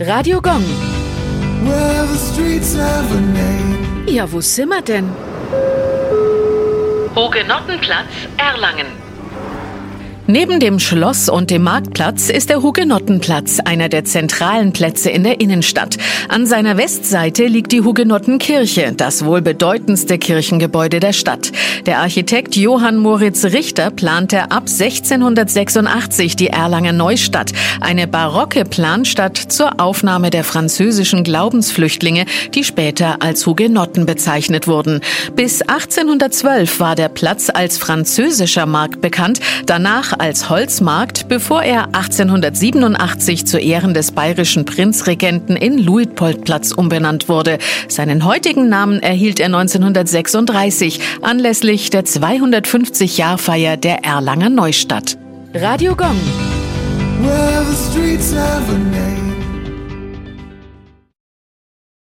Radio Gong. Well, the streets have a name. Ja, wo sind wir denn? Hugenottenplatz, Erlangen. Neben dem Schloss und dem Marktplatz ist der Hugenottenplatz, einer der zentralen Plätze in der Innenstadt. An seiner Westseite liegt die Hugenottenkirche, das wohl bedeutendste Kirchengebäude der Stadt. Der Architekt Johann Moritz Richter plante ab 1686 die Erlanger Neustadt, eine barocke Planstadt zur Aufnahme der französischen Glaubensflüchtlinge, die später als Hugenotten bezeichnet wurden. Bis 1812 war der Platz als französischer Markt bekannt, danach als Holzmarkt, bevor er 1887 zu Ehren des bayerischen Prinzregenten in Luitpoldplatz umbenannt wurde. Seinen heutigen Namen erhielt er 1936 anlässlich der 250-Jahrfeier der Erlanger Neustadt. Radio Gong.